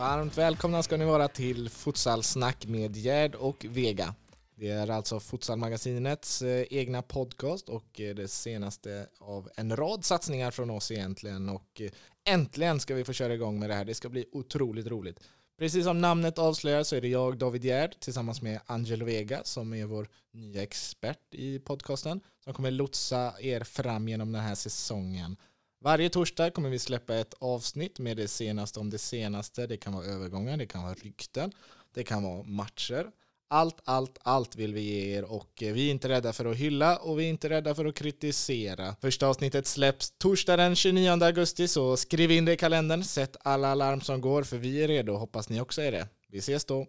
Varmt välkomna ska ni vara till Futsalsnack med Gerd och Vega. Det är alltså Futsalmagasinets eh, egna podcast och eh, det senaste av en rad satsningar från oss egentligen och eh, äntligen ska vi få köra igång med det här. Det ska bli otroligt roligt. Precis som namnet avslöjar så är det jag, David Gerd, tillsammans med Angelo Vega som är vår nya expert i podcasten som kommer lotsa er fram genom den här säsongen. Varje torsdag kommer vi släppa ett avsnitt med det senaste om det senaste. Det kan vara övergångar, det kan vara rykten, det kan vara matcher. Allt, allt, allt vill vi ge er och eh, vi är inte rädda för att hylla och vi är inte rädda för att kritisera. Första avsnittet släpps torsdag den 29 augusti så skriv in det i kalendern, sätt alla alarm som går för vi är redo, hoppas ni också är det. Vi ses då.